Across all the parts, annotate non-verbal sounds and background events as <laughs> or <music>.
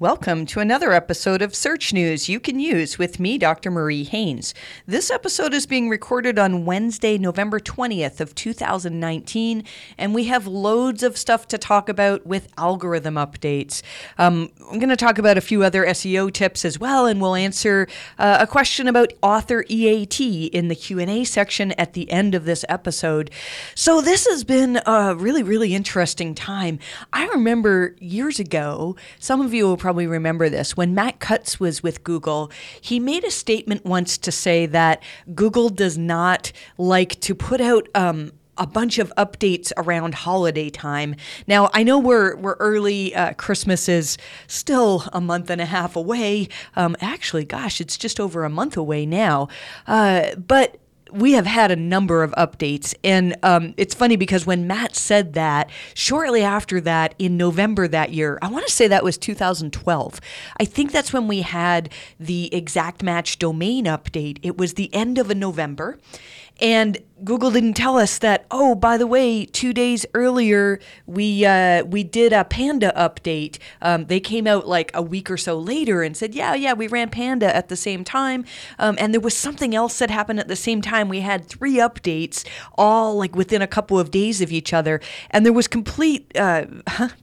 Welcome to another episode of Search News you can use with me, Dr. Marie Haynes. This episode is being recorded on Wednesday, November 20th of 2019, and we have loads of stuff to talk about with algorithm updates. Um, I'm going to talk about a few other SEO tips as well, and we'll answer uh, a question about author EAT in the Q&A section at the end of this episode. So this has been a really, really interesting time. I remember years ago, some of you will probably probably remember this. When Matt Cutts was with Google, he made a statement once to say that Google does not like to put out um, a bunch of updates around holiday time. Now, I know we're we're early. Uh, Christmas is still a month and a half away. Um, actually, gosh, it's just over a month away now. Uh, but we have had a number of updates. And um, it's funny because when Matt said that, shortly after that, in November that year, I want to say that was 2012, I think that's when we had the exact match domain update. It was the end of a November. And Google didn't tell us that. Oh, by the way, two days earlier we uh, we did a Panda update. Um, they came out like a week or so later and said, yeah, yeah, we ran Panda at the same time. Um, and there was something else that happened at the same time. We had three updates, all like within a couple of days of each other, and there was complete uh,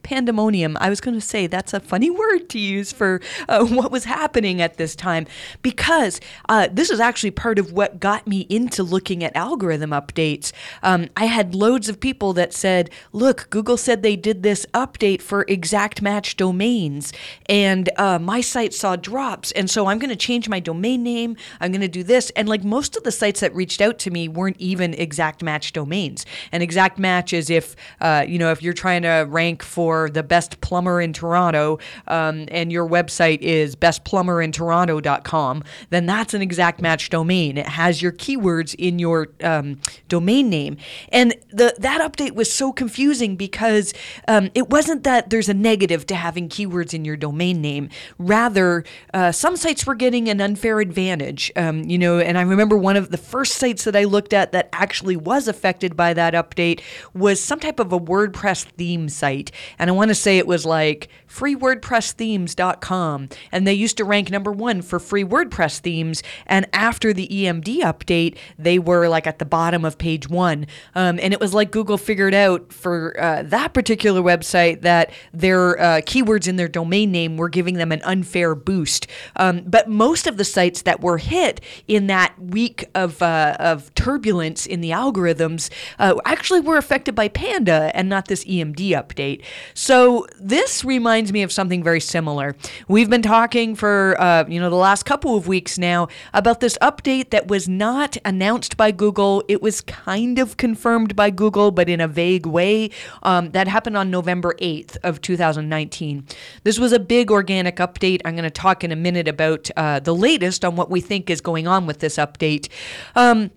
pandemonium. I was going to say that's a funny word to use for uh, <laughs> what was happening at this time because uh, this is actually part of what got me into looking at algorithms algorithm updates. Um, I had loads of people that said, look, Google said they did this update for exact match domains, and uh, my site saw drops. And so I'm going to change my domain name. I'm going to do this. And like most of the sites that reached out to me weren't even exact match domains. An exact match is if, uh, you know, if you're trying to rank for the best plumber in Toronto um, and your website is bestplumberintoronto.com, then that's an exact match domain. It has your keywords in your um, domain name. And the that update was so confusing because um, it wasn't that there's a negative to having keywords in your domain name. Rather, uh, some sites were getting an unfair advantage. Um, you know, and I remember one of the first sites that I looked at that actually was affected by that update was some type of a WordPress theme site. And I want to say it was like freewordpressthemes.com. And they used to rank number one for free WordPress themes. And after the EMD update, they were like at the bottom of page one. Um, and it was like Google figured out for uh, that particular website that their uh, keywords in their domain name were giving them an unfair boost. Um, but most of the sites that were hit in that week of, uh, of turbulence in the algorithms uh, actually were affected by Panda and not this EMD update. So this reminds reminds me of something very similar. We've been talking for uh, you know the last couple of weeks now about this update that was not announced by Google. It was kind of confirmed by Google, but in a vague way. Um, that happened on November 8th of 2019. This was a big organic update. I'm going to talk in a minute about uh, the latest on what we think is going on with this update. Um,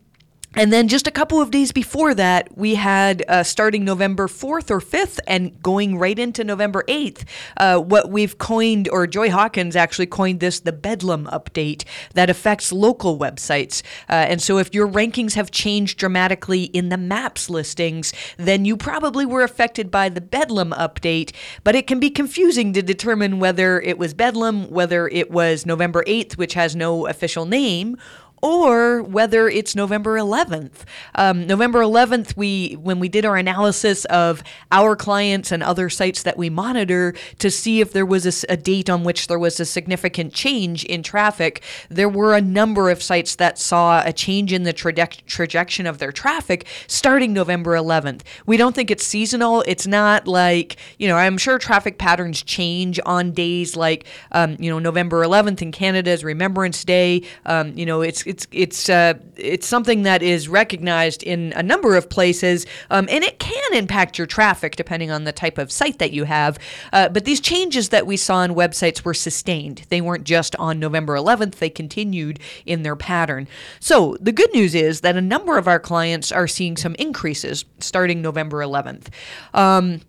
and then just a couple of days before that, we had uh, starting November 4th or 5th and going right into November 8th, uh, what we've coined, or Joy Hawkins actually coined this the Bedlam update that affects local websites. Uh, and so if your rankings have changed dramatically in the maps listings, then you probably were affected by the Bedlam update. But it can be confusing to determine whether it was Bedlam, whether it was November 8th, which has no official name, or whether it's November 11th. Um, November 11th, we when we did our analysis of our clients and other sites that we monitor to see if there was a, a date on which there was a significant change in traffic, there were a number of sites that saw a change in the traje- trajectory of their traffic starting November 11th. We don't think it's seasonal. It's not like you know. I'm sure traffic patterns change on days like um, you know November 11th in Canada's Remembrance Day. Um, you know, it's it's it's uh, it's something that is recognized in a number of places, um, and it can impact your traffic depending on the type of site that you have. Uh, but these changes that we saw on websites were sustained; they weren't just on November 11th; they continued in their pattern. So the good news is that a number of our clients are seeing some increases starting November 11th. Um,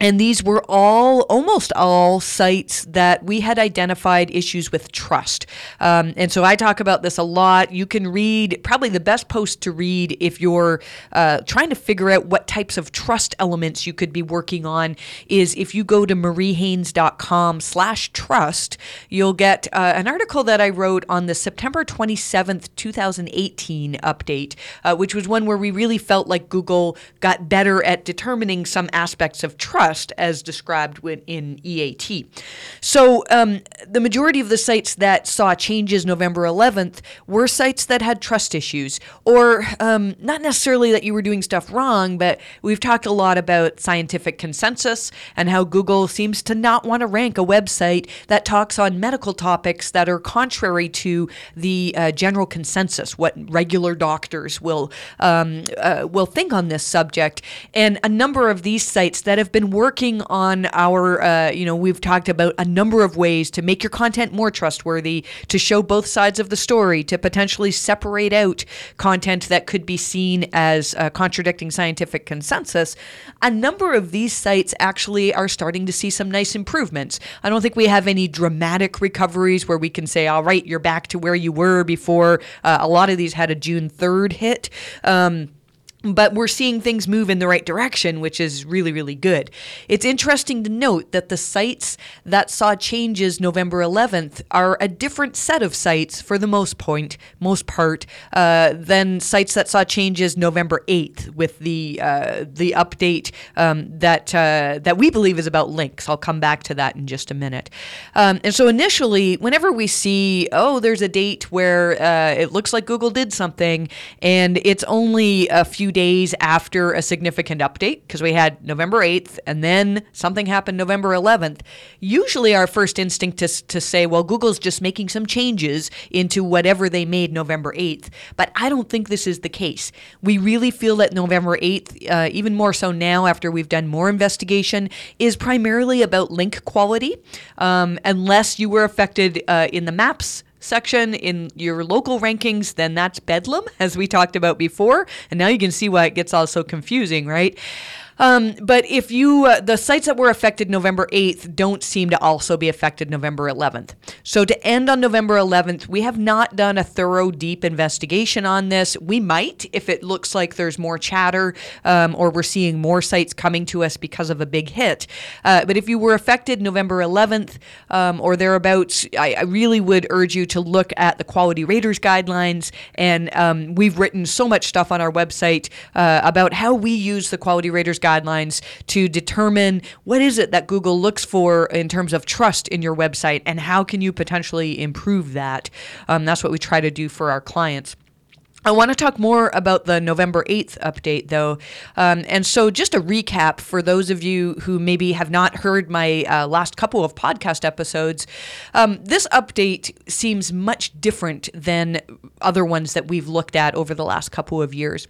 and these were all, almost all sites that we had identified issues with trust. Um, and so I talk about this a lot. You can read, probably the best post to read if you're uh, trying to figure out what types of trust elements you could be working on is if you go to mariehaynes.com slash trust, you'll get uh, an article that I wrote on the September 27th, 2018 update, uh, which was one where we really felt like Google got better at determining some aspects of trust trust as described in EAT. So um, the majority of the sites that saw changes November 11th were sites that had trust issues, or um, not necessarily that you were doing stuff wrong, but we've talked a lot about scientific consensus and how Google seems to not want to rank a website that talks on medical topics that are contrary to the uh, general consensus, what regular doctors will um, uh, will think on this subject. And a number of these sites that have been working on our, uh, you know, we've talked about a number of ways to make your content more trustworthy, to show both sides of the story, to potentially separate out content that could be seen as uh, contradicting scientific consensus. A number of these sites actually are starting to see some nice improvements. I don't think we have any dramatic recoveries where we can say, all right, you're back to where you were before. Uh, a lot of these had a June 3rd hit. Um, but we're seeing things move in the right direction, which is really, really good. It's interesting to note that the sites that saw changes November 11th are a different set of sites for the most point, most part, uh, than sites that saw changes November 8th with the uh, the update um, that uh, that we believe is about links. I'll come back to that in just a minute. Um, and so initially, whenever we see, oh, there's a date where uh, it looks like Google did something, and it's only a few days after a significant update because we had November 8th and then something happened November 11th. Usually, our first instinct is to say, well, Google's just making some changes into whatever they made November 8th. But I don't think this is the case. We really feel that November 8th, uh, even more so now after we've done more investigation, is primarily about link quality. Um, unless you were affected uh, in the maps section in your local rankings, then that's Bedlam, as we talked about before. And now you can see why it gets all so confusing, right? Um, but if you, uh, the sites that were affected November 8th don't seem to also be affected November 11th. So to end on November 11th, we have not done a thorough, deep investigation on this. We might if it looks like there's more chatter um, or we're seeing more sites coming to us because of a big hit. Uh, but if you were affected November 11th um, or thereabouts, I, I, really would urge you to look at the Quality Raters guidelines. And um, we've written so much stuff on our website uh, about how we use the Quality Raters guidelines to determine what is it that Google looks for in terms of trust in your website and how can you potentially improve that. Um, that's what we try to do for our clients. I want to talk more about the November 8th update, though. Um, and so, just a recap for those of you who maybe have not heard my uh, last couple of podcast episodes, um, this update seems much different than other ones that we've looked at over the last couple of years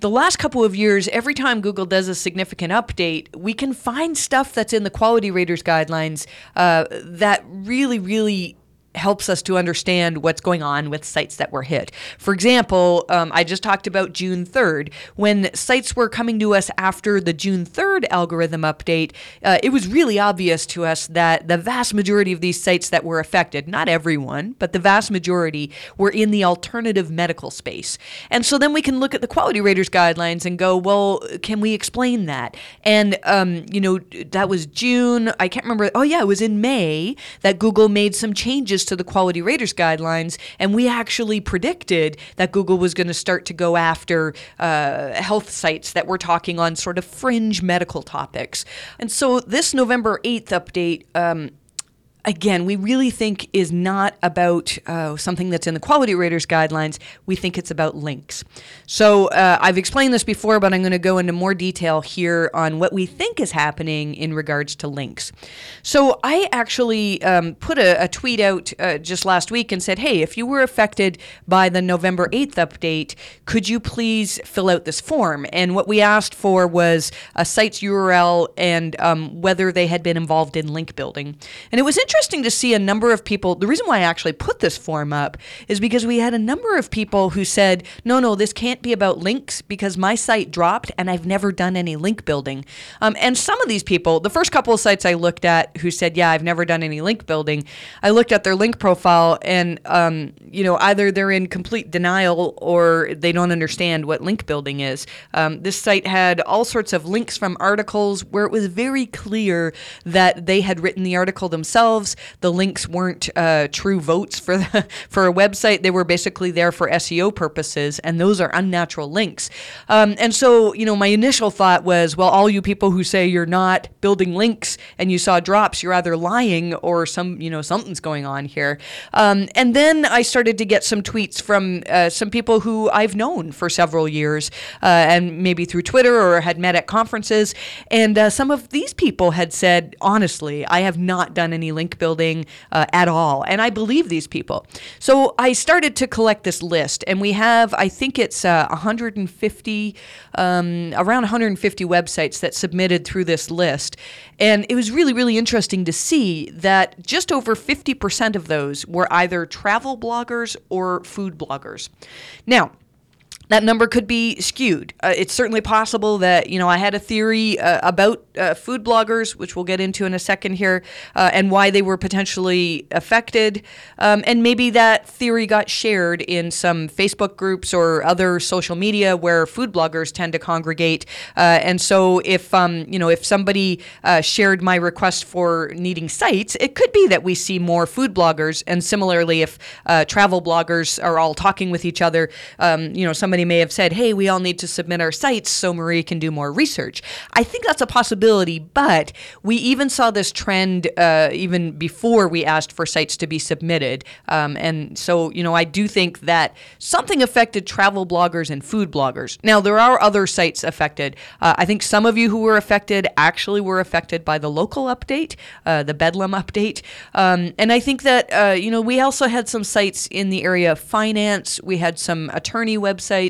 the last couple of years, every time Google does a significant update, we can find stuff that's in the quality raters guidelines uh, that really, really helps us to understand what's going on with sites that were hit. For example, um, I just talked about June 3rd. When sites were coming to us after the June 3rd algorithm update, uh, it was really obvious to us that the vast majority of these sites that were affected, not everyone, but the vast majority, were in the alternative medical space. And so then we can look at the quality raters guidelines and go, well, can we explain that? And, um, you know, that was June. I can't remember. Oh, yeah, it was in May that Google made some changes changes to the quality raters guidelines, and we actually predicted that Google was going to start to go after uh, health sites that were talking on sort of fringe medical topics. And so this November 8th update um, again, we really think is not about uh, something that's in the quality raters guidelines. We think it's about links. So uh, I've explained this before, but I'm going to go into more detail here on what we think is happening in regards to links. So I actually um, put a, a, tweet out uh, just last week and said, hey, if you were affected by the November 8th update, could you please fill out this form? And what we asked for was a site's URL and um, whether they had been involved in link building. And it was interesting interesting to see a number of people. The reason why I actually put this form up is because we had a number of people who said, no, no, this can't be about links because my site dropped and I've never done any link building. Um, and some of these people, the first couple of sites I looked at who said, yeah, I've never done any link building, I looked at their link profile and, um, you know, either they're in complete denial or they don't understand what link building is. Um, this site had all sorts of links from articles where it was very clear that they had written the article themselves. The links weren't uh, true votes for the, <laughs> for a website. They were basically there for SEO purposes, and those are unnatural links. Um, and so, you know, my initial thought was, well, all you people who say you're not building links and you saw drops, you're either lying or some, you know, something's going on here. Um, and then I started to get some tweets from uh, some people who I've known for several years, uh, and maybe through Twitter or had met at conferences. And uh, some of these people had said, honestly, I have not done any link building uh, at all. And I believe these people. So I started to collect this list, and we have, I think it's uh, 150, um, around 150 websites that submitted through this list. And it was really, really interesting to see that just over 50% of those were either travel bloggers or food bloggers. Now, that number could be skewed. Uh, it's certainly possible that, you know, I had a theory uh, about uh, food bloggers, which we'll get into in a second here, uh, and why they were potentially affected. Um, and maybe that theory got shared in some Facebook groups or other social media where food bloggers tend to congregate. Uh, and so if, um, you know, if somebody uh, shared my request for needing sites, it could be that we see more food bloggers. And similarly, if travel bloggers are all talking with each other, um, you know, somebody somebody may have said, hey, we all need to submit our sites so Marie can do more research. I think that's a possibility, but we even saw this trend uh, even before we asked for sites to be submitted. Um, and so, you know, I do think that something affected travel bloggers and food bloggers. Now, there are other sites affected. Uh, I think some of you who were affected actually were affected by the local update, uh, the Bedlam update. Um, and I think that, uh, you know, we also had some sites in the area of finance, we had some attorney websites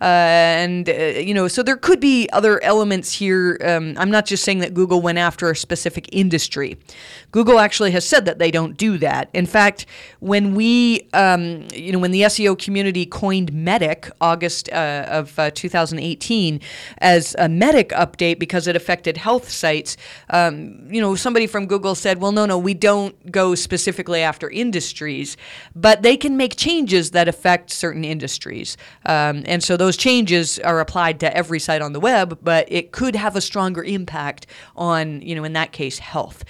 uh, and uh, you know, so there could be other elements here. Um, I'm not just saying that Google went after a specific industry. Google actually has said that they don't do that. In fact, when we, um, you know, when the SEO community coined Medic August uh, of uh, 2018 as a Medic update because it affected health sites, um, you know, somebody from Google said, well, no, no, we don't go specifically after industries, but they can make changes that affect certain industries. Um, um, and so those changes are applied to every site on the web, but it could have a stronger impact on, you know, in that case, health.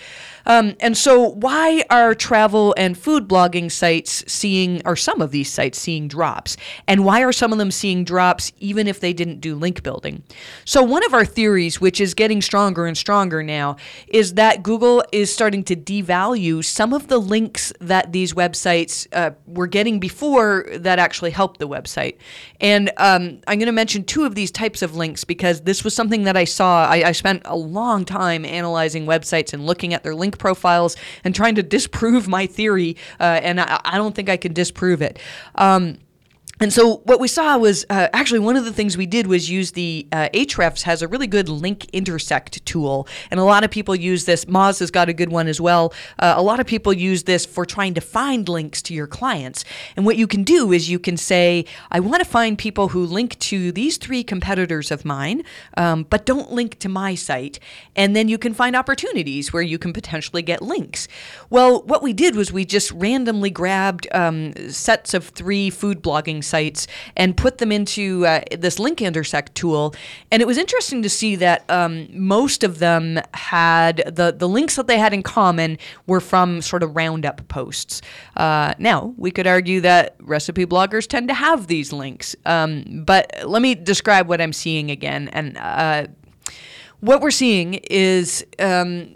Um, and so, why are travel and food blogging sites seeing, or some of these sites seeing drops? And why are some of them seeing drops even if they didn't do link building? So, one of our theories, which is getting stronger and stronger now, is that Google is starting to devalue some of the links that these websites uh, were getting before that actually helped the website. And um, I'm going to mention two of these types of links because this was something that I saw. I, I spent a long time analyzing websites and looking at their link profiles and trying to disprove my theory, uh, and I, I, don't think I can disprove it. Um, and so what we saw was uh, actually one of the things we did was use the uh, Ahrefs has a really good link intersect tool, and a lot of people use this. Moz has got a good one as well. Uh, a lot of people use this for trying to find links to your clients. And what you can do is you can say, I want to find people who link to these three competitors of mine, um, but don't link to my site. And then you can find opportunities where you can potentially get links. Well, what we did was we just randomly grabbed um, sets of three food blogging sites and put them into uh, this link intersect tool. And it was interesting to see that um, most of them had the, the links that they had in common were from sort of roundup posts. Uh, now, we could argue that recipe bloggers tend to have these links. Um, but let me describe what I'm seeing again. And uh, what we're seeing is um,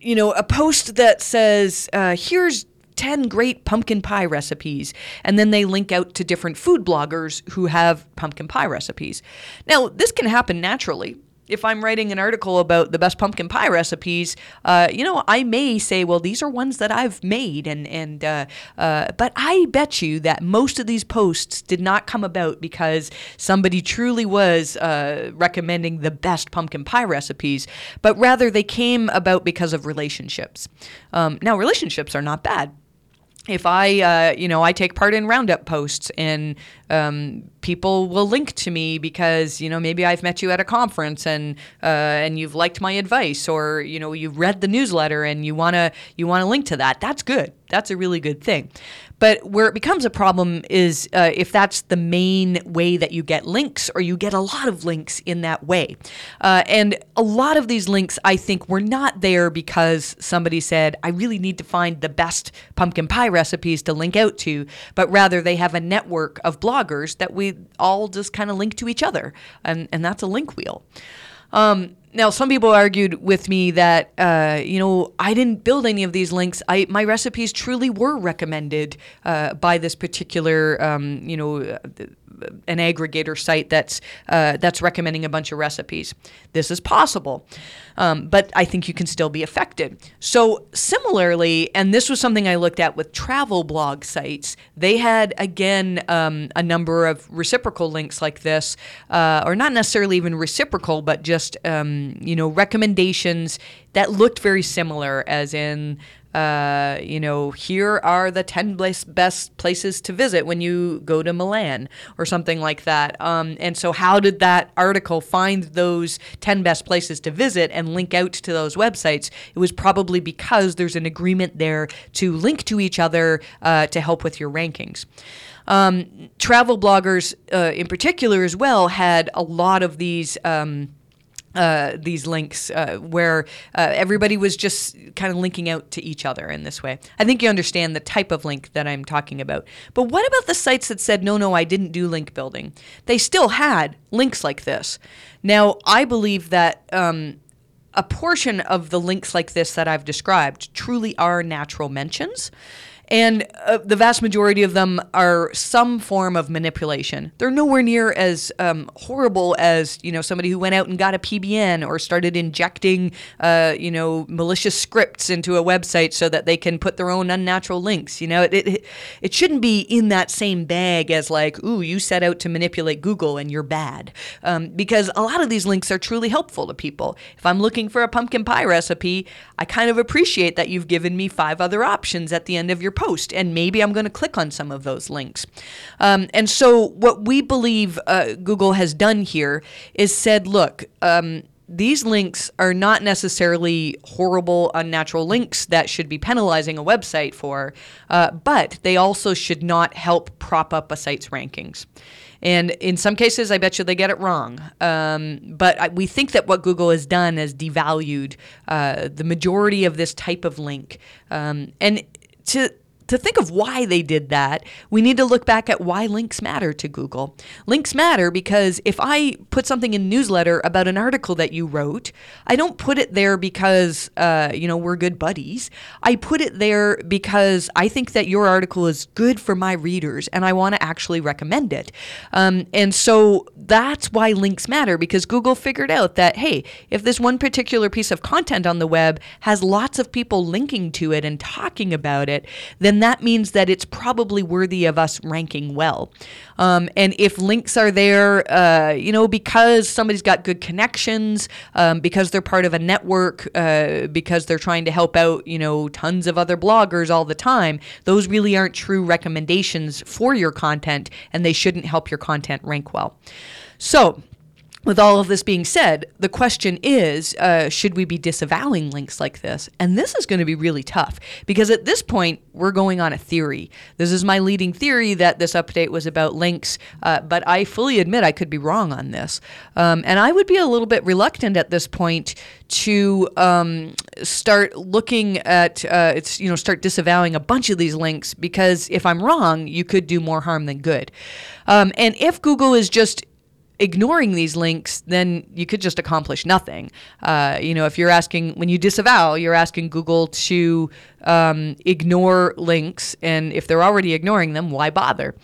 you know, a post that says, uh, here's 10 great pumpkin pie recipes. And then they link out to different food bloggers who have pumpkin pie recipes. Now, this can happen naturally. if I'm writing an article about the best pumpkin pie recipes, uh, you know, I may say, well, these are ones that I've made, and and uh, uh, but I bet you that most of these posts did not come about because somebody truly was uh, recommending the best pumpkin pie recipes, but rather they came about because of relationships. Um, now, relationships are not bad if I, uh, you know, I take part in roundup posts and um, people will link to me because, you know, maybe I've met you at a conference and uh, and you've liked my advice or you know you've read the newsletter and you wanna you wanna link to that. That's good. That's a really good thing. But where it becomes a problem is uh, if that's the main way that you get links, or you get a lot of links in that way. Uh, and a lot of these links, I think, were not there because somebody said, I really need to find the best pumpkin pie recipes to link out to, but rather they have a network of bloggers that we all just kind of link to each other. And, and that's a link wheel. Um, now, some people argued with me that uh, you know I didn't build any of these links. I my recipes truly were recommended uh, by this particular um, you know uh, an aggregator site that's uh, that's recommending a bunch of recipes. This is possible, um, but I think you can still be affected. So similarly, and this was something I looked at with travel blog sites. They had again um, a number of reciprocal links like this, uh, or not necessarily even reciprocal, but just um, you know recommendations that looked very similar, as in uh, you know, here are the 10 best places to visit when you go to Milan or something like that. Um, and so, how did that article find those 10 best places to visit and link out to those websites? It was probably because there's an agreement there to link to each other uh, to help with your rankings. Um, travel bloggers, uh, in particular, as well, had a lot of these. Um, uh, these links uh, where uh, everybody was just kind of linking out to each other in this way. I think you understand the type of link that I'm talking about. But what about the sites that said, no, no, I didn't do link building? They still had links like this. Now, I believe that. Um, a portion of the links like this that I've described truly are natural mentions and uh, the vast majority of them are some form of manipulation. They're nowhere near as um, horrible as you know somebody who went out and got a PBN or started injecting uh, you know malicious scripts into a website so that they can put their own unnatural links. You know, it it, it shouldn't be in that same bag as like, ooh, you set out to manipulate Google and you're bad, um, because a lot of these links are truly helpful to people. If I'm looking for a pumpkin pie recipe, I kind of appreciate that you've given me five other options at the end of your post, and maybe I'm going to click on some of those links. Um, and so, what we believe uh, Google has done here is said, look, um, these links are not necessarily horrible, unnatural links that should be penalizing a website for, uh, but they also should not help prop up a site's rankings. And in some cases, I bet you they get it wrong. Um, but I, we think that what Google has done is devalued uh, the majority of this type of link. Um, and to to think of why they did that, we need to look back at why links matter to Google. Links matter because if I put something in newsletter about an article that you wrote, I don't put it there because uh, you know we're good buddies. I put it there because I think that your article is good for my readers and I want to actually recommend it. Um, and so that's why links matter because Google figured out that hey, if this one particular piece of content on the web has lots of people linking to it and talking about it, then that means that it's probably worthy of us ranking well. Um, and if links are there, uh, you know, because somebody's got good connections, um, because they're part of a network, uh, because they're trying to help out, you know, tons of other bloggers all the time, those really aren't true recommendations for your content, and they shouldn't help your content rank well. So, with all of this being said, the question is uh, should we be disavowing links like this? And this is going to be really tough because at this point, we're going on a theory. This is my leading theory that this update was about links, uh, but I fully admit I could be wrong on this. Um, and I would be a little bit reluctant at this point to um, start looking at, uh, it's, you know, start disavowing a bunch of these links because if I'm wrong, you could do more harm than good. Um, and if Google is just ignoring these links, then you could just accomplish nothing. Uh, you know, if you're asking, when you disavow, you're asking Google to um, ignore links, and if they're already ignoring them, why bother?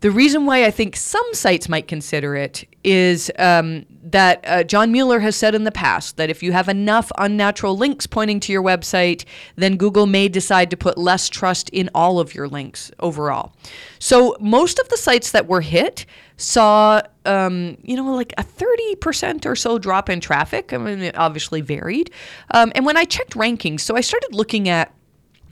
The reason why I think some sites might consider it is um, that uh, John Mueller has said in the past that if you have enough unnatural links pointing to your website, then Google may decide to put less trust in all of your links overall. So most of the sites that were hit saw, um, you know, like a 30% or so drop in traffic. I mean, it obviously varied. Um, and when I checked rankings, so I started looking at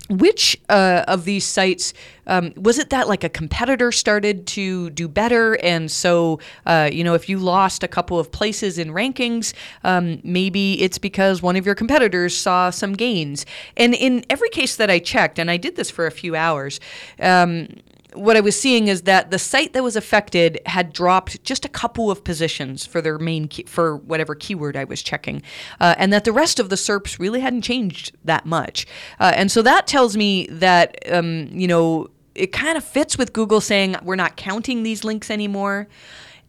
which uh, of these sites um, was it that like a competitor started to do better? And so uh, you know if you lost a couple of places in rankings um, maybe it's because one of your competitors saw some gains. And in every case that i checked and i did this for a few hours um, what I was seeing is that the site that was affected had dropped just a couple of positions for their main key, for whatever keyword I was checking, uh, and that the rest of the SERPs really hadn't changed that much. Uh, and so that tells me that um, you know it kind of fits with Google saying we're not counting these links anymore.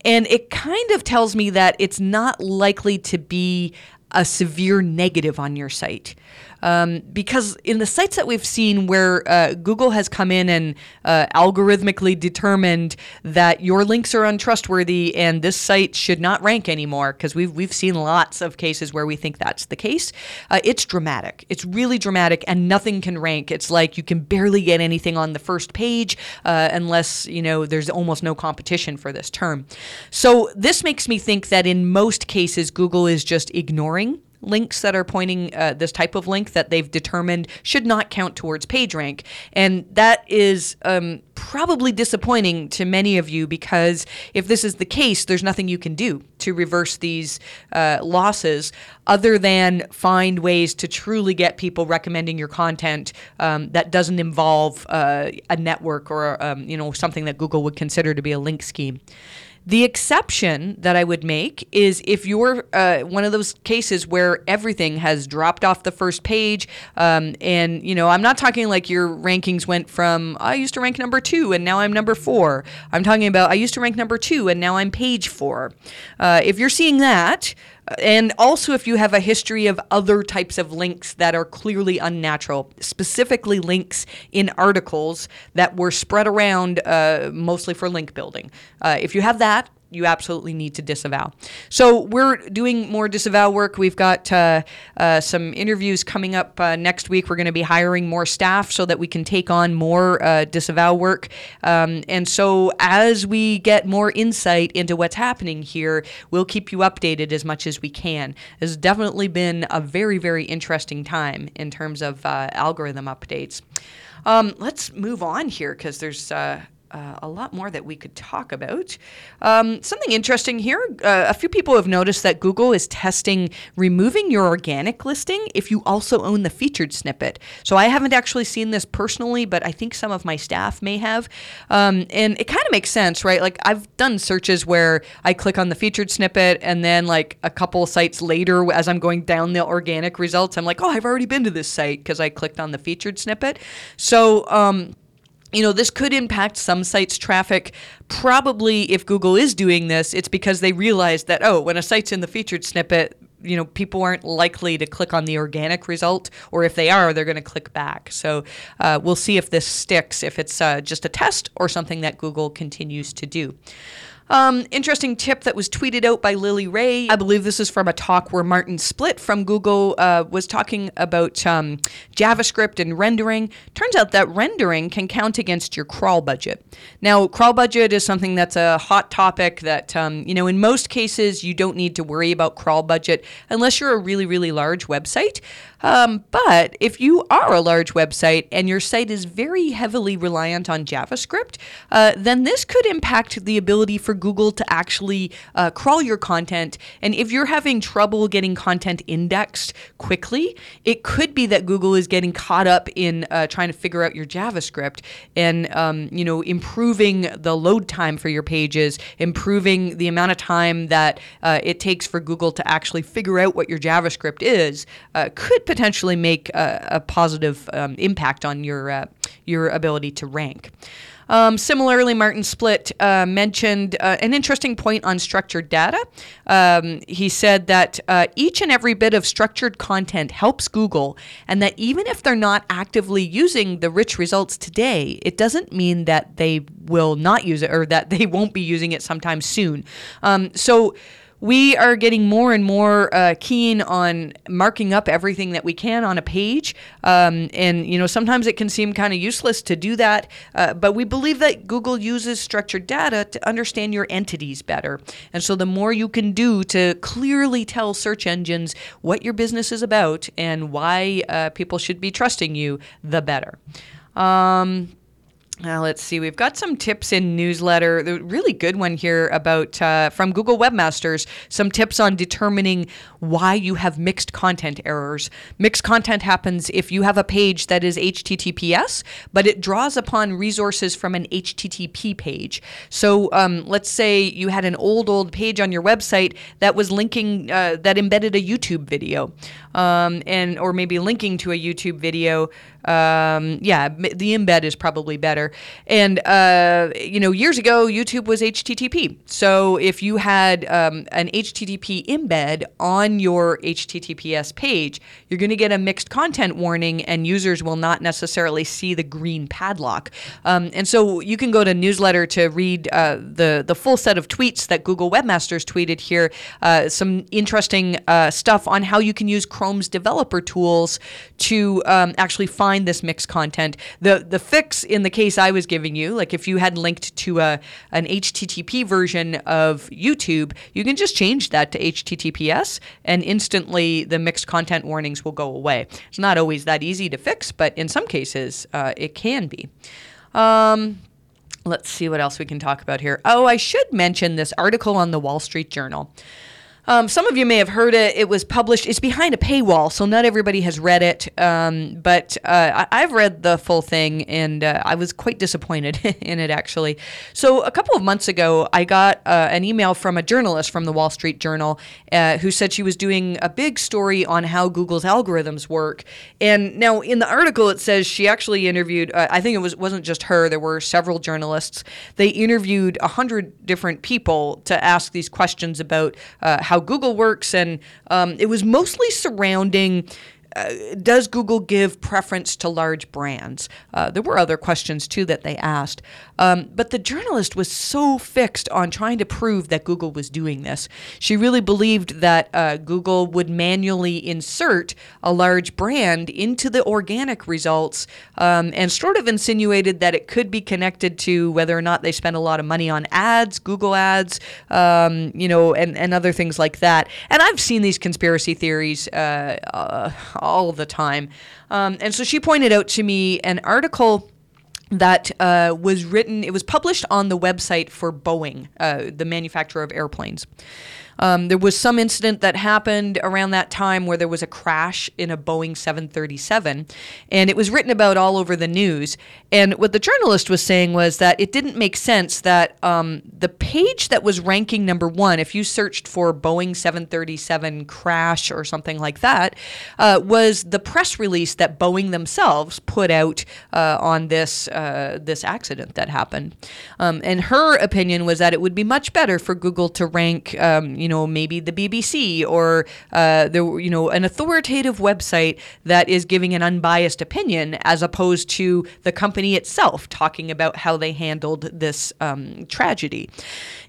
And it kind of tells me that it's not likely to be a severe negative on your site. Um, because in the sites that we've seen where uh, Google has come in and uh, algorithmically determined that your links are untrustworthy and this site should not rank anymore, because we've we've seen lots of cases where we think that's the case. Uh, it's dramatic. It's really dramatic, and nothing can rank. It's like you can barely get anything on the first page uh, unless you know there's almost no competition for this term. So this makes me think that in most cases Google is just ignoring links that are pointing uh, this type of link that they've determined should not count towards PageRank. And that is um, probably disappointing to many of you because if this is the case, there's nothing you can do to reverse these uh, losses other than find ways to truly get people recommending your content um, that doesn't involve uh, a network or um, you know something that Google would consider to be a link scheme. The exception that I would make is if you're uh, one of those cases where everything has dropped off the first page, um, and you know, I'm not talking like your rankings went from I used to rank number two and now I'm number four. I'm talking about I used to rank number two and now I'm page four. Uh, if you're seeing that, and also, if you have a history of other types of links that are clearly unnatural, specifically links in articles that were spread around uh, mostly for link building. Uh, if you have that, you absolutely need to disavow. So we're doing more disavow work. We've got uh, uh, some interviews coming up uh, next week. We're going to be hiring more staff so that we can take on more uh, disavow work. Um, and so as we get more insight into what's happening here, we'll keep you updated as much as we can. It's definitely been a very, very interesting time in terms of uh, algorithm updates. Um, let's move on here because there's uh, uh, a lot more that we could talk about. Um, something interesting here uh, a few people have noticed that Google is testing removing your organic listing if you also own the featured snippet. So I haven't actually seen this personally, but I think some of my staff may have. Um, and it kind of makes sense, right? Like I've done searches where I click on the featured snippet and then, like, a couple sites later, as I'm going down the organic results, I'm like, oh, I've already been to this site because I clicked on the featured snippet. So, um, you know, this could impact some sites' traffic. Probably if Google is doing this, it's because they realize that, oh, when a site's in the featured snippet, you know, people aren't likely to click on the organic result, or if they are, they're going to click back. So uh, we'll see if this sticks, if it's uh, just a test or something that Google continues to do. Um, interesting tip that was tweeted out by Lily Ray. I believe this is from a talk where Martin Splitt from Google uh, was talking about um, JavaScript and rendering. Turns out that rendering can count against your crawl budget. Now, crawl budget is something that's a hot topic that, um, you know, in most cases, you don't need to worry about crawl budget unless you're a really, really large website. Um, but if you are a large website and your site is very heavily reliant on JavaScript, uh, then this could impact the ability for Google to actually uh, crawl your content. And if you're having trouble getting content indexed quickly, it could be that Google is getting caught up in uh, trying to figure out your JavaScript and um, you know improving the load time for your pages, improving the amount of time that uh, it takes for Google to actually figure out what your JavaScript is. Uh, could potentially make a, a positive um, impact on your uh, your ability to rank. Um, similarly, Martin Splitt uh, mentioned uh, an interesting point on structured data. Um, he said that uh, each and every bit of structured content helps Google, and that even if they're not actively using the rich results today, it doesn't mean that they will not use it or that they won't be using it sometime soon. Um, so, we are getting more and more uh, keen on marking up everything that we can on a page. Um, and, you know, sometimes it can seem kind of useless to do that, uh, but we believe that Google uses structured data to understand your entities better. And so the more you can do to clearly tell search engines what your business is about and why uh, people should be trusting you, the better. Um, uh, let's see. We've got some tips in newsletter. The really good one here about uh, from Google Webmasters. Some tips on determining why you have mixed content errors. Mixed content happens if you have a page that is HTTPS, but it draws upon resources from an HTTP page. So um, let's say you had an old old page on your website that was linking uh, that embedded a YouTube video, um, and or maybe linking to a YouTube video. Um, yeah, the embed is probably better. And, uh, you know, years ago, YouTube was HTTP. So if you had um, an HTTP embed on your HTTPS page, you're going to get a mixed content warning and users will not necessarily see the green padlock. Um, and so you can go to newsletter to read uh, the, the full set of tweets that Google Webmasters tweeted here. Uh, some interesting uh, stuff on how you can use Chrome's developer tools to um, actually find find this mixed content. The the fix in the case I was giving you, like if you had linked to a an HTTP version of YouTube, you can just change that to HTTPS and instantly the mixed content warnings will go away. It's not always that easy to fix, but in some cases uh, it can be. Um, let's see what else we can talk about here. Oh, I should mention this article on the Wall Street Journal. Um, some of you may have heard it. It was published. It's behind a paywall, so not everybody has read it. Um, but uh, I, have read the full thing, and uh, I was quite disappointed <laughs> in it actually. So a couple of months ago, I got uh, an email from a journalist from the Wall Street Journal uh, who said she was doing a big story on how Google's algorithms work. And now in the article, it says she actually interviewed. Uh, I think it was wasn't just her. There were several journalists. They interviewed a hundred different people to ask these questions about uh, how how Google works, and um, it was mostly surrounding uh, does Google give preference to large brands? Uh, there were other questions too that they asked. Um, but the journalist was so fixed on trying to prove that Google was doing this. She really believed that uh, Google would manually insert a large brand into the organic results um, and sort of insinuated that it could be connected to whether or not they spend a lot of money on ads, Google ads, um, you know, and, and other things like that. And I've seen these conspiracy theories uh, uh, all the time. Um, and so she pointed out to me an article that uh, was written, it was published on the website for Boeing, uh, the manufacturer of airplanes. Um, there was some incident that happened around that time where there was a crash in a Boeing 737, and it was written about all over the news. And what the journalist was saying was that it didn't make sense that um, the page that was ranking number one, if you searched for Boeing 737 crash or something like that, uh, was the press release that Boeing themselves put out uh, on this uh, this accident that happened. Um, and her opinion was that it would be much better for Google to rank um, you know, maybe the BBC or uh, the, you know, an authoritative website that is giving an unbiased opinion as opposed to the company itself talking about how they handled this um, tragedy.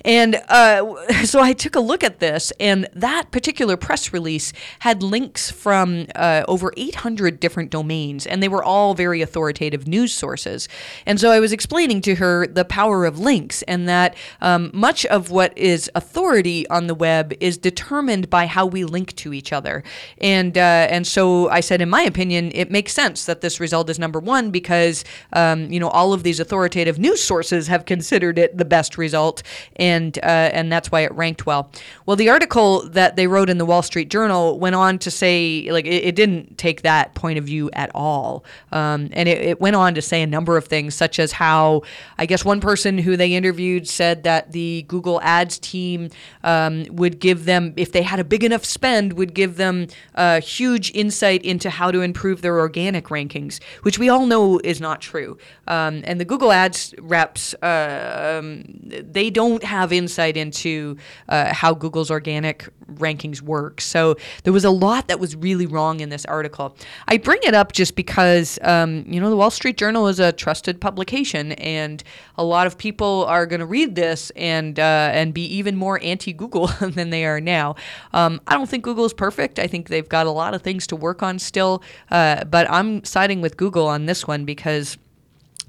And uh, <laughs> so I took a look at this, and that particular press release had links from uh, over 800 different domains, and they were all very authoritative news sources. And so I was explaining to her the power of links and that um, much of what is authority on the web is determined by how we link to each other. And uh, and so I said, in my opinion, it makes sense that this result is number one because um, you know all of these authoritative news sources have considered it the best result, and uh, and that's why it ranked well. Well, the article that they wrote in the Wall Street Journal went on to say like it, it didn't take that point of view at all, um, and it, it went on to say a number of things, such as how I guess one person who they interviewed said that the Google Ads team um, would give them, if they had a big enough spend, would give them a huge insight into how to improve their organic rankings, which we all know is not true. Um, and the Google Ads reps, uh, um, they don't have insight into uh, how Google's organic rankings work. So there was a lot that was really wrong in this article. I bring it up just because, um, you know, the Wall Street Journal is a trusted publication, and a lot of people are going to read this and uh, and be even more anti-Google <laughs> <laughs> than they are now. Um, I don't think Google is perfect. I think they've got a lot of things to work on still, uh, but I'm siding with Google on this one because.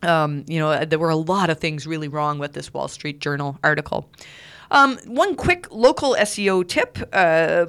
Um, you know, there were a lot of things really wrong with this Wall Street Journal article. Um, one quick local SEO tip. Uh,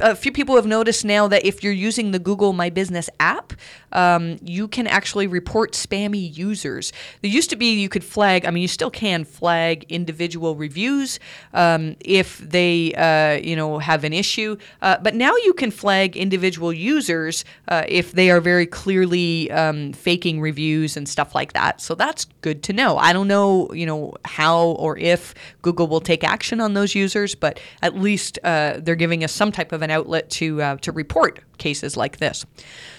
a few people have noticed now that if you're using the Google My Business app, um, you can actually report spammy users. There used to be you could flag, I mean, you still can flag individual reviews um, if they, uh, you know, have an issue. Uh, but now you can flag individual users uh, if they are very clearly um, faking reviews and stuff like that. So that's good to know. I don't know, you know, how or if Google will take action on those users, but at least uh, they're giving us some type of an outlet to uh, to report cases like this.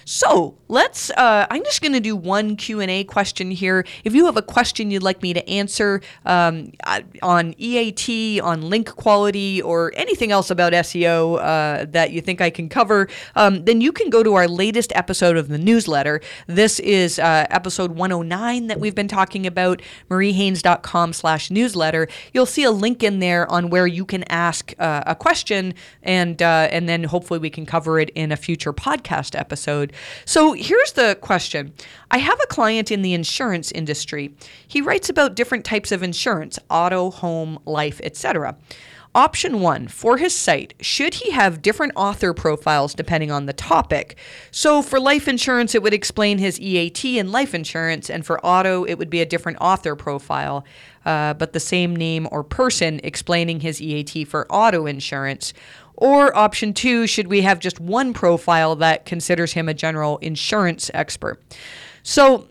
So let's. Uh, I'm just going to do one Q and A question here. If you have a question you'd like me to answer um, uh, on EAT, on link quality, or anything else about SEO uh, that you think I can cover, um, then you can go to our latest episode of the newsletter. This is uh, episode 109 that we've been talking about. MarieHaynes.com/newsletter. You'll see a link in there on where you can ask uh, a question, and uh, and then hopefully we can cover it in a future podcast episode. So here's the question I have a client in the insurance industry. He writes about different types of insurance auto, home, life, etc. Option one for his site, should he have different author profiles depending on the topic? So for life insurance, it would explain his EAT in life insurance, and for auto, it would be a different author profile, uh, but the same name or person explaining his EAT for auto insurance. Or option two, should we have just one profile that considers him a general insurance expert? So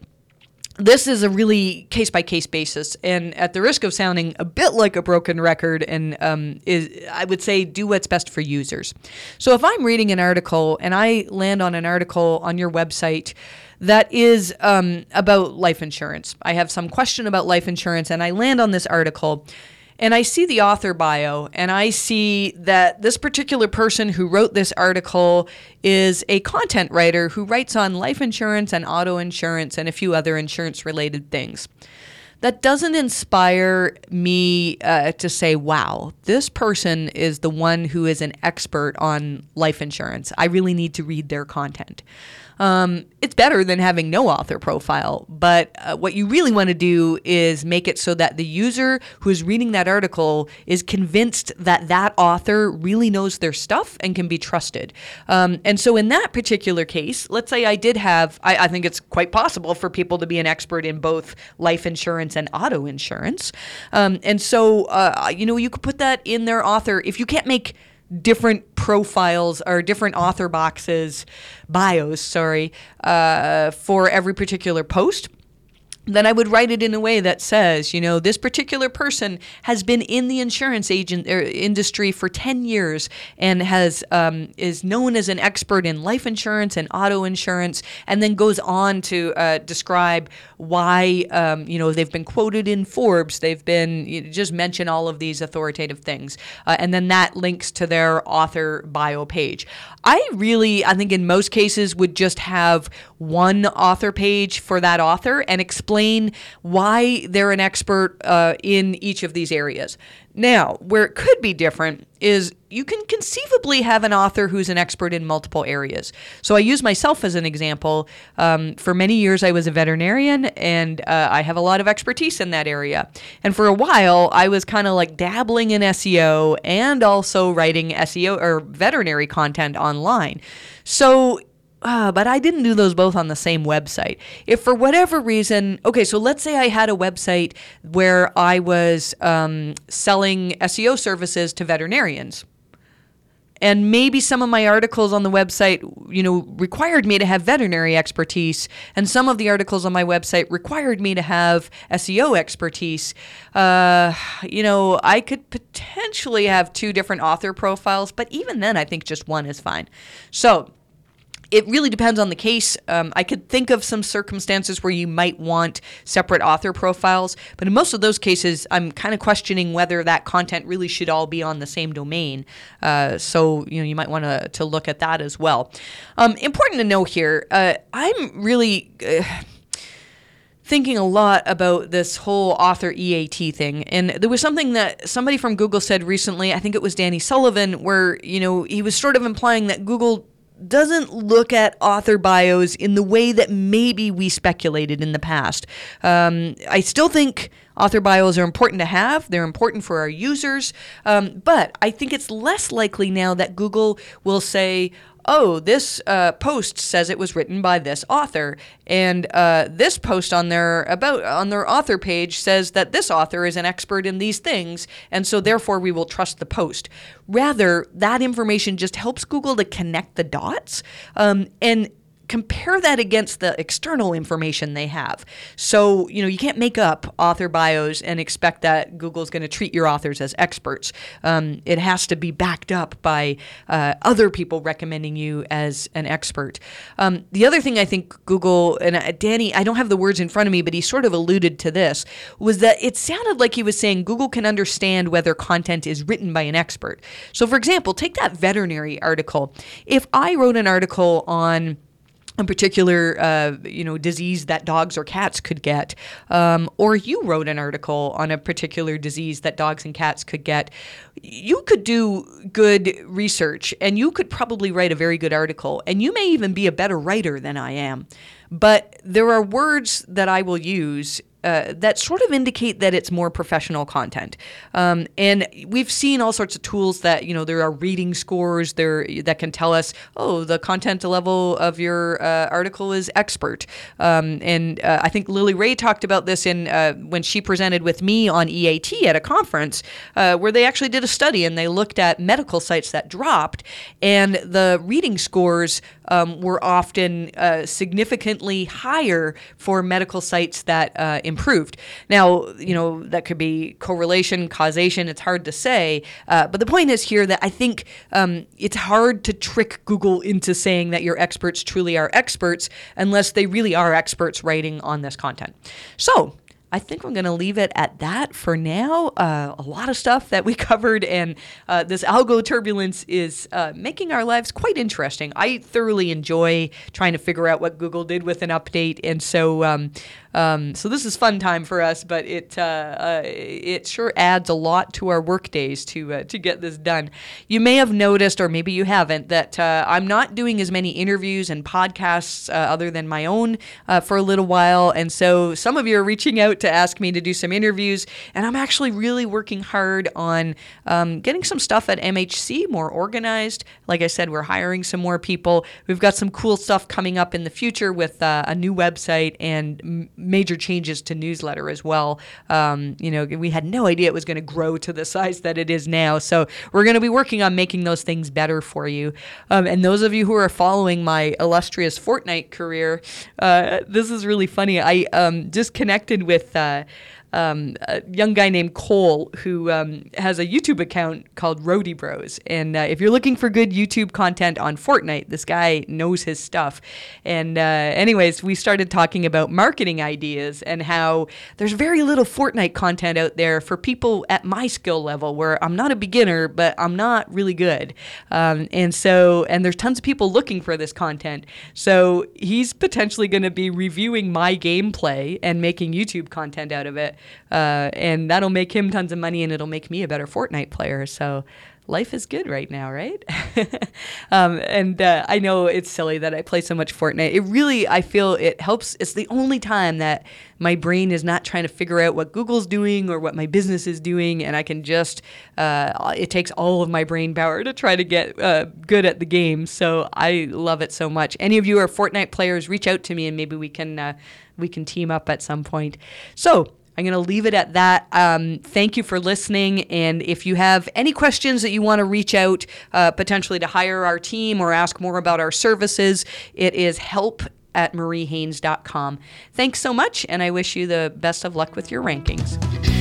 this is a really case by case basis, and at the risk of sounding a bit like a broken record, and um, is I would say do what's best for users. So if I'm reading an article and I land on an article on your website that is um, about life insurance, I have some question about life insurance, and I land on this article and I see the author bio and I see that this particular person who wrote this article is a content writer who writes on life insurance and auto insurance and a few other insurance related things. That doesn't inspire me uh, to say, wow, this person is the one who is an expert on life insurance. I really need to read their content. Um, it's better than having no author profile. But uh, what you really want to do is make it so that the user who is reading that article is convinced that that author really knows their stuff and can be trusted. Um, and so in that particular case, let's say I did have, I, I think it's quite possible for people to be an expert in both life insurance and auto insurance. Um, and so, uh, you know, you could put that in their author. If you can't make different profiles or different author boxes, bios, sorry, uh, for every particular post then I would write it in a way that says, you know, this particular person has been in the insurance agent er, industry for 10 years and has um, is known as an expert in life insurance and auto insurance, and then goes on to uh, describe why, um, you know, they've been quoted in Forbes, they've been you know, just mention all of these authoritative things, uh, and then that links to their author bio page. I really, I think in most cases, would just have one author page for that author and explain why they're an expert uh, in each of these areas. Now, where it could be different is you can conceivably have an author who's an expert in multiple areas. So I use myself as an example. Um, for many years, I was a veterinarian and uh, I have a lot of expertise in that area. And for a while, I was kind of like dabbling in SEO and also writing SEO or veterinary content online. So uh, but I didn't do those both on the same website. If for whatever reason, okay, so let's say I had a website where I was um, selling SEO services to veterinarians. and maybe some of my articles on the website, you know, required me to have veterinary expertise, and some of the articles on my website required me to have SEO expertise. Uh, you know, I could potentially have two different author profiles, but even then, I think just one is fine. So it really depends on the case. Um, I could think of some circumstances where you might want separate author profiles, but in most of those cases, I'm kind of questioning whether that content really should all be on the same domain. Uh, so you know, you might want to look at that as well. Um, important to know here, uh, I'm really. Uh, thinking a lot about this whole author EAT thing. And there was something that somebody from Google said recently, I think it was Danny Sullivan, where, you know, he was sort of implying that Google doesn't look at author bios in the way that maybe we speculated in the past. Um, I still think author bios are important to have, they're important for our users, um, but I think it's less likely now that Google will say, oh, this uh, post says it was written by this author, and uh, this post on their about on their author page says that this author is an expert in these things, and so therefore we will trust the post. Rather, that information just helps Google to connect the dots, um, and compare that against the external information they have. So, you know, you can't make up author bios and expect that Google's going to treat your authors as experts. Um, it has to be backed up by uh, other people recommending you as an expert. Um, the other thing I think Google, and uh, Danny, I don't have the words in front of me, but he sort of alluded to this, was that it sounded like he was saying Google can understand whether content is written by an expert. So, for example, take that veterinary article. If I wrote an article on a particular uh, you know disease that dogs or cats could get, um, or you wrote an article on a particular disease that dogs and cats could get, you could do good research and you could probably write a very good article, and you may even be a better writer than I am. But there are words that I will use uh, that sort of indicate that it's more professional content. Um, and we've seen all sorts of tools that you know there are reading scores there that can tell us, oh, the content level of your uh, article is expert. Um, and uh, I think Lily Ray talked about this in uh, when she presented with me on EAT at a conference uh, where they actually did a study and they looked at medical sites that dropped, and the reading scores um, were often significantly higher for medical sites that improved. Now, you know, that could be correlation, causation, it's hard to say. Uh, but the point is here that I think um, it's hard to trick Google into saying that your experts truly are experts unless they really are experts writing on this content. So, I think I'm going to leave it at that for now. Uh, a lot of stuff that we <laughs> covered, and uh, this algo turbulence is uh, making our lives quite interesting. I thoroughly enjoy trying to figure out what Google did with an update, and so um, um, so this is fun time for us, but it uh, uh, it sure adds a lot to our work days to uh, to get this done. You may have noticed, or maybe you haven't, that I'm not doing as many interviews and podcasts other than my own for a little while, and so some of you are reaching out to ask me to do some interviews, and I'm actually really working hard on um, getting some stuff at MHC more organized. Like I said, we're hiring some more people. We've got some cool stuff coming up in the future with a new website and major changes to newsletter as well. Um, you know, we had no idea it was going to grow to the size that it is now. So we're going to be working on making those things better for you. Um, and those of you who are following my illustrious Fortnite career, uh, this is really funny. I um, just connected with. Uh, um, a young guy named Cole who um, has a YouTube account called Roadie Bros. And uh, if you're looking for good YouTube content on Fortnite, this guy knows his stuff. And, uh, anyways, we started talking about marketing ideas and how there's very little Fortnite content out there for people at my skill level where I'm not a beginner, but I'm not really good. Um, and so, and there's tons of people looking for this content. So he's potentially going to be reviewing my gameplay and making YouTube content out of it uh, and that'll make him tons of money, and it'll make me a better Fortnite player. So life is good right now, right? <laughs> um, and uh, I know it's silly that I play so much Fortnite. It really, I feel it helps. It's the only time that my brain is not trying to figure out what Google's doing or what my business is doing, and I can just, uh, it takes all of my brain power to try to get uh, good at the game. So I love it so much. Any of you are Fortnite players, reach out to me, and maybe we can uh, we can team up at some point. So I'm going to leave it at that. Um, thank you for listening. And if you have any questions that you want to reach out uh, potentially to hire our team or ask more about our services, it is help at mariehaynes.com. Thanks so much, and I wish you the best of luck with your rankings.